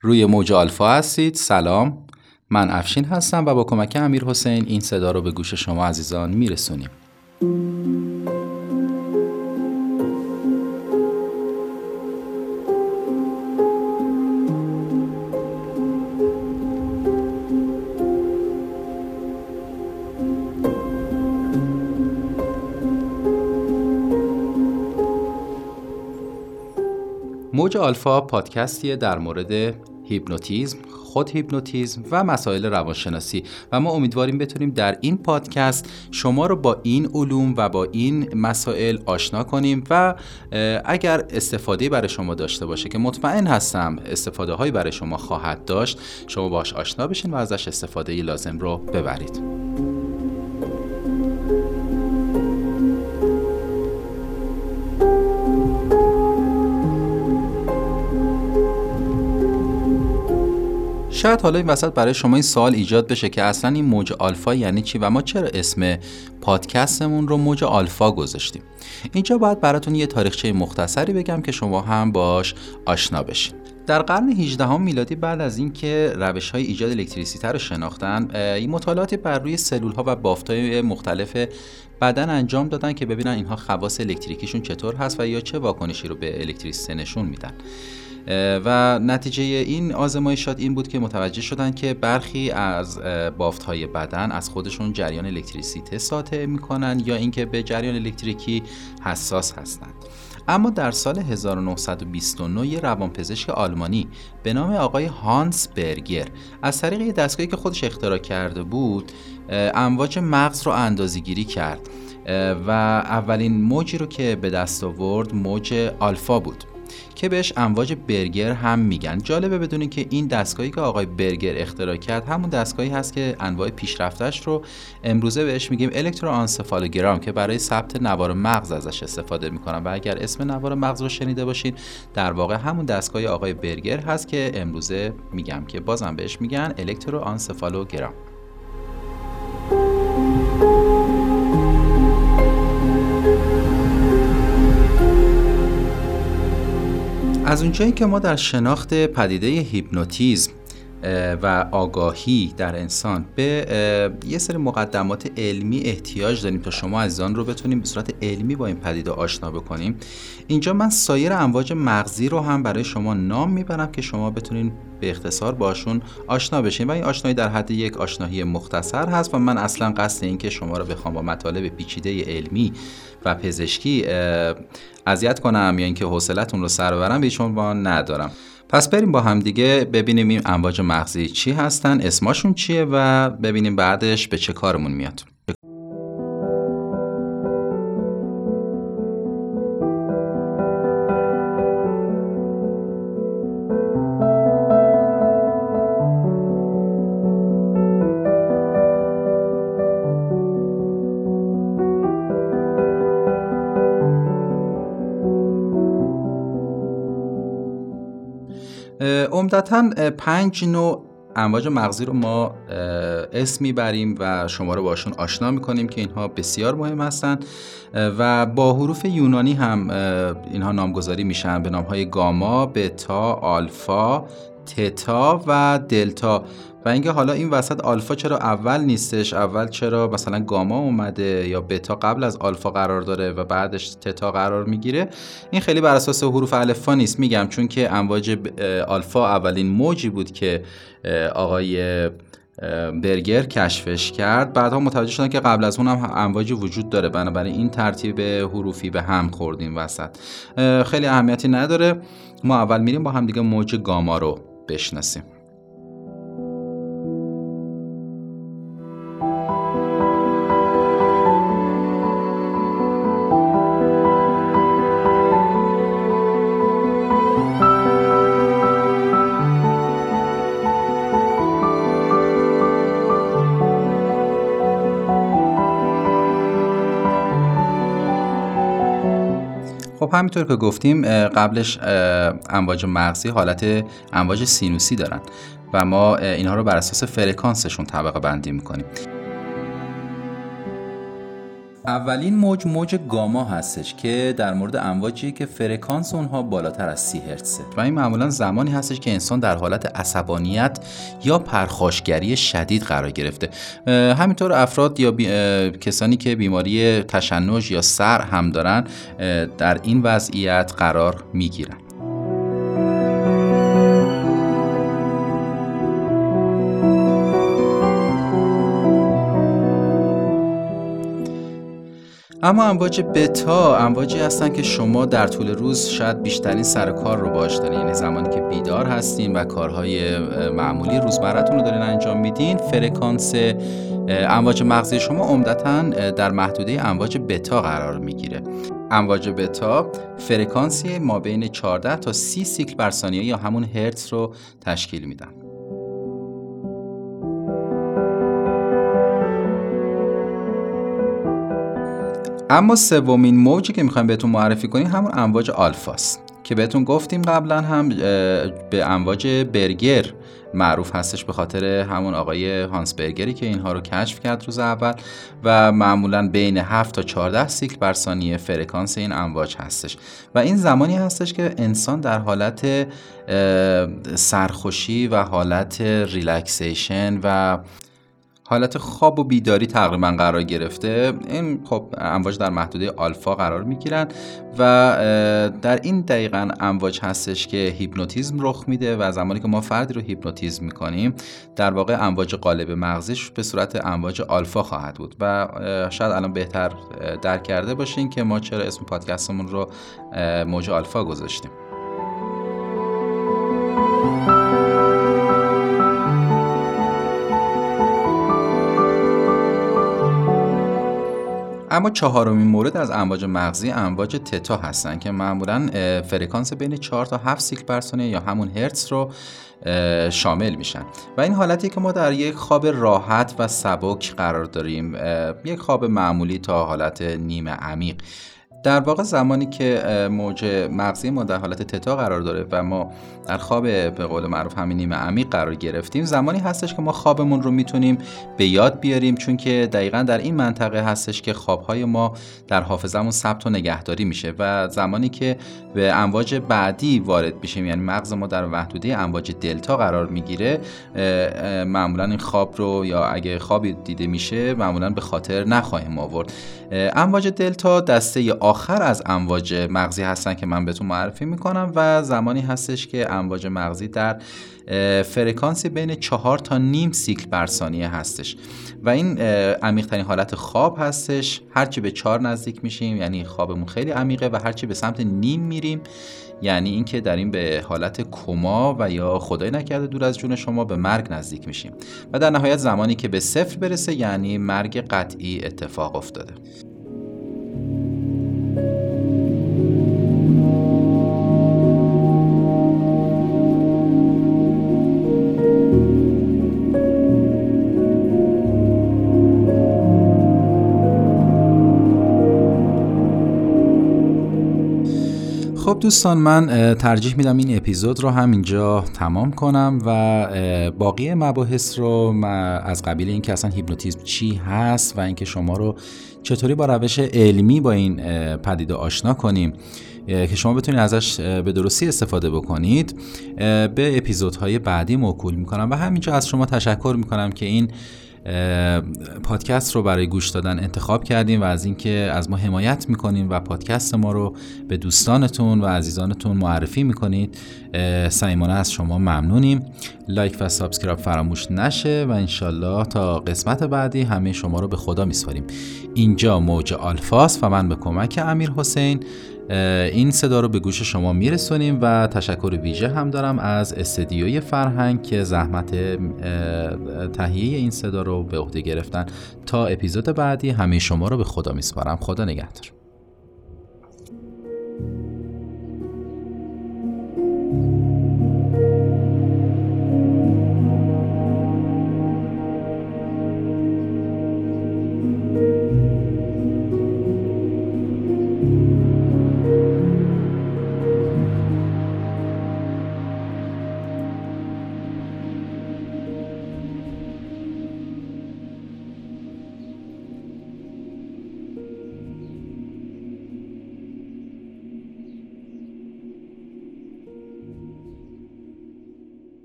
روی موج آلفا هستید. سلام. من افشین هستم و با کمک امیر حسین این صدا رو به گوش شما عزیزان میرسونیم. موج آلفا پادکستیه در مورد هیپنوتیزم، خود هیپنوتیزم و مسائل روانشناسی و ما امیدواریم بتونیم در این پادکست شما رو با این علوم و با این مسائل آشنا کنیم و اگر استفاده برای شما داشته باشه که مطمئن هستم استفاده هایی برای شما خواهد داشت شما باش آشنا بشین و ازش استفاده لازم رو ببرید. شاید حالا این وسط برای شما این سوال ایجاد بشه که اصلا این موج آلفا یعنی چی و ما چرا اسم پادکستمون رو موج آلفا گذاشتیم؟ اینجا باید براتون یه تاریخچه مختصری بگم که شما هم باش آشنا بشین. در قرن 18 میلادی بعد از اینکه روش های ایجاد الکتریسیته رو شناختن این مطالعاتی بر روی سلول ها و بافت های مختلف بدن انجام دادن که ببینن اینها خواص الکتریکیشون چطور هست و یا چه واکنشی رو به الکتریسیته نشون میدن. و نتیجه این آزمایشات این بود که متوجه شدن که برخی از بافت های بدن از خودشون جریان الکتریسیته ساطع می‌کنن یا اینکه به جریان الکتریکی حساس هستند. اما در سال 1929 یه روانپزشک آلمانی به نام آقای هانس برگر از طریق دستگاهی که خودش اختراع کرده بود امواج مغز رو اندازه‌گیری کرد. و اولین موجی رو که به دست آورد موج آلفا بود. که بهش امواج برگر هم میگن. جالبه بدونین که این دستگاهی که آقای برگر اختراع کرد همون دستگاهی هست که انواع پیشرفتش رو امروزه بهش میگیم الکتروانسفالوگرام که برای ثبت نوار مغز ازش استفاده می‌کنن. و اگر اسم نوار مغز رو شنیده باشین در واقع همون دستگاه آقای برگر هست که امروزه میگم که بازم بهش میگن الکتروانسفالوگرام. از اونجایی که ما در شناخت پدیده هیپنوتیزم و آگاهی در انسان به یه سری مقدمات علمی احتیاج داریم تا شما عزیزان رو بتونیم به صورت علمی با این پدیده آشنا بکنیم. اینجا من سایر امواج مغزی رو هم برای شما نام می‌برم که شما بتونین به اختصار باشون آشنا بشین. و این آشنایی در حد یک آشنایی مختصر هست و من اصلا قصد این که شما رو بخوام با مطالب پیچیده علمی و پزشکی اذیت کنم یا اینکه حوصلتون رو سر ببرم به شما ندارم. پس بریم با هم دیگه ببینیم این امواج مغزی چی هستن اسماشون چیه و ببینیم بعدش به چه کارمون میاد. عمدتا پنج نوع امواج مغزی رو ما اسم می‌بریم و شما رو باشون آشنا می‌کنیم که اینها بسیار مهم هستند و با حروف یونانی هم اینها نامگذاری میشن به نامهای گاما، بتا، آلفا، تتا و دلتا. و اینکه حالا این وسط آلفا چرا اول نیستش؟ اول چرا مثلا گاما اومده یا بتا قبل از آلفا قرار داره و بعدش تتا قرار می‌گیره؟ این خیلی بر اساس حروف الفا نیست. میگم چون که امواج آلفا اولین موجی بود که آقای برگر کشفش کرد. بعدها متوجه شدن که قبل از اون هم امواجی وجود داره. بنابراین این ترتیب حروفی به هم خوردیم وسط. خیلی اهمیتی نداره. ما اول میریم با هم دیگه موج گاما رو. بشناسیم. خب همینطور که گفتیم قبلش امواج مغزی حالت امواج سینوسی دارن و ما اینها رو بر اساس فرکانسشون طبقه بندی می‌کنیم. اولین موج موج گاما هستش که در مورد امواجی که فرکانس اونها بالاتر از سی هرتزه. و این معمولا زمانی هستش که انسان در حالت عصبانیت یا پرخاشگری شدید قرار گرفته. همینطور افراد یا کسانی که بیماری تشنج یا سر هم دارن در این وضعیت قرار می‌گیرن. اما امواج بتا امواجی هستن که شما در طول روز شاید بیشترین سر کار رو باش دارین. یعنی زمانی که بیدار هستین و کارهای معمولی روزمرتون رو دارین انجام میدین فرکانس امواج مغزی شما عمدتا در محدوده امواج بتا قرار می‌گیره. امواج بتا فرکانسی ما بین 14 تا 30 سیکل بر ثانیه یا همون هرتز رو تشکیل میدن. اما سومین موجی که می‌خوایم بهتون معرفی کنیم همون امواج آلفاست که بهتون گفتیم قبلا هم به امواج برگر معروف هستش به خاطر همون آقای هانس برگری که اینها رو کشف کرد روز اول و معمولا بین 7 تا 14 سیکل بر ثانیه فرکانس این امواج هستش. و این زمانی هستش که انسان در حالت سرخوشی و حالت relaxation و حالت خواب و بیداری تقریبا قرار گرفته. این خب امواج در محدوده آلفا قرار می‌گیرن و در این دقیقا امواج هستش که هیپنوتیزم رخ میده و زمانی که ما فردی رو هیپنوتیزم می‌کنیم در واقع امواج قالب مغزش به صورت امواج آلفا خواهد بود. و شاید الان بهتر درک کرده باشین که ما چرا اسم پادکستمون رو موج آلفا گذاشتیم. اما چهارمین مورد از امواج مغزی امواج تتا هستن که معمولا فرکانس بین 4 تا 7 سیکل بر ثانیه یا همون هرتز رو شامل میشن. و این حالتی که ما در یک خواب راحت و سبک قرار داریم یک خواب معمولی تا حالت نیمه عمیق. در واقع زمانی که موج مغزی ما در حالت تتا قرار داره و ما در خواب به قول معروف همین نیمه عمیق قرار گرفتیم زمانی هستش که ما خوابمون رو می‌تونیم به یاد بیاریم چون که دقیقا در این منطقه هستش که خوابهای ما در حافظمون ثبت و نگهداری میشه و زمانی که به امواج بعدی وارد میشیم یعنی مغز ما در محدوده امواج دلتا قرار می‌گیره معمولا این خواب رو یا اگه خوابی دیده میشه معمولا به خاطر نخواهیم آورد. امواج دلتا دسته آخر از امواج مغزی هستن که من بهتون معرفی می‌کنم و زمانی هستش که امواج مغزی در فرکانسی بین چهار تا نیم سیکل بر ثانیه هستش. و این عمیق ترین حالت خواب هستش. هرچی به چهار نزدیک میشیم یعنی خوابمون خیلی عمیقه و هرچی به سمت نیم میریم یعنی اینکه در این به حالت کما و یا خدای نکرده دور از جون شما به مرگ نزدیک میشیم. و در نهایت زمانی که به صفر برسه یعنی مرگ قطعی اتفاق افتاده. خب دوستان من ترجیح میدم این اپیزود رو همینجا تمام کنم و باقی مباحث رو از قبیل اینکه اصلا هیپنوتیزم چی هست و اینکه شما رو چطوری با روش علمی با این پدیده آشنا کنیم که شما بتونید ازش به درستی استفاده بکنید به اپیزودهای بعدی موکول می‌کنم. و همینجا از شما تشکر می‌کنم که این پادکست رو برای گوش دادن انتخاب کردیم و از اینکه از ما حمایت می‌کنیم و پادکست ما رو به دوستانتون و عزیزانتون معرفی می‌کنید صمیمانه از شما ممنونیم. like و subscribe فراموش نشه و انشالله تا قسمت بعدی همه شما رو به خدا میسپاریم. اینجا موج آلفاس و من به کمک امیر حسین. این صدا رو به گوش شما میرسونیم و تشکر ویژه هم دارم از استودیوی فرهنگ که زحمت تهیه این صدا رو به عهده گرفتن. تا اپیزود بعدی همه شما رو به خدا میسپارم. خدا نگهدار.